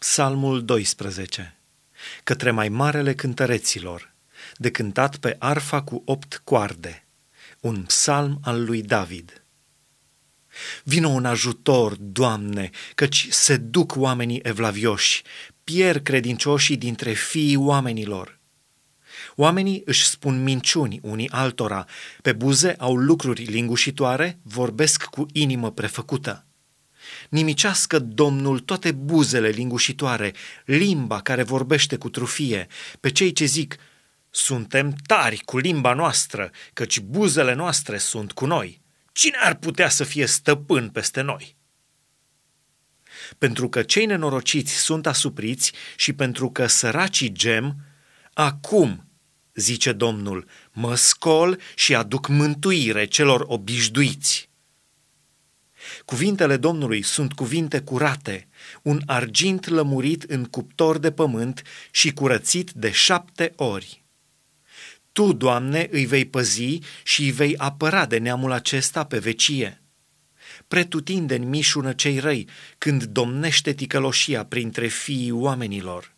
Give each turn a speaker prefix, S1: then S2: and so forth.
S1: Psalmul 12 Către mai marele cântăreților, de cântat pe arfa cu opt coarde, un psalm al lui David. Vino un ajutor, Doamne, căci se duc oamenii evlavioși, pierd credincioșii dintre fiii oamenilor. Oamenii își spun minciuni unii altora, pe buze au lucruri lingușitoare, vorbesc cu inimă prefăcută. Nimicească Domnul toate buzele lingușitoare, limba care vorbește cu trufie, pe cei ce zic, suntem tari cu limba noastră, căci buzele noastre sunt cu noi. Cine ar putea să fie stăpân peste noi? Pentru că cei nenorociți sunt asupriți și pentru că săracii gem, acum, zice Domnul, mă scol și aduc mântuire celor obișnuiți. Cuvintele Domnului sunt cuvinte curate, un argint lămurit în cuptor de pământ și curățit de șapte ori. Tu, Doamne, îi vei păzi și îi vei apăra de neamul acesta pe vecie. Pretutindeni mișună cei răi când domnește ticăloșia printre fiii oamenilor.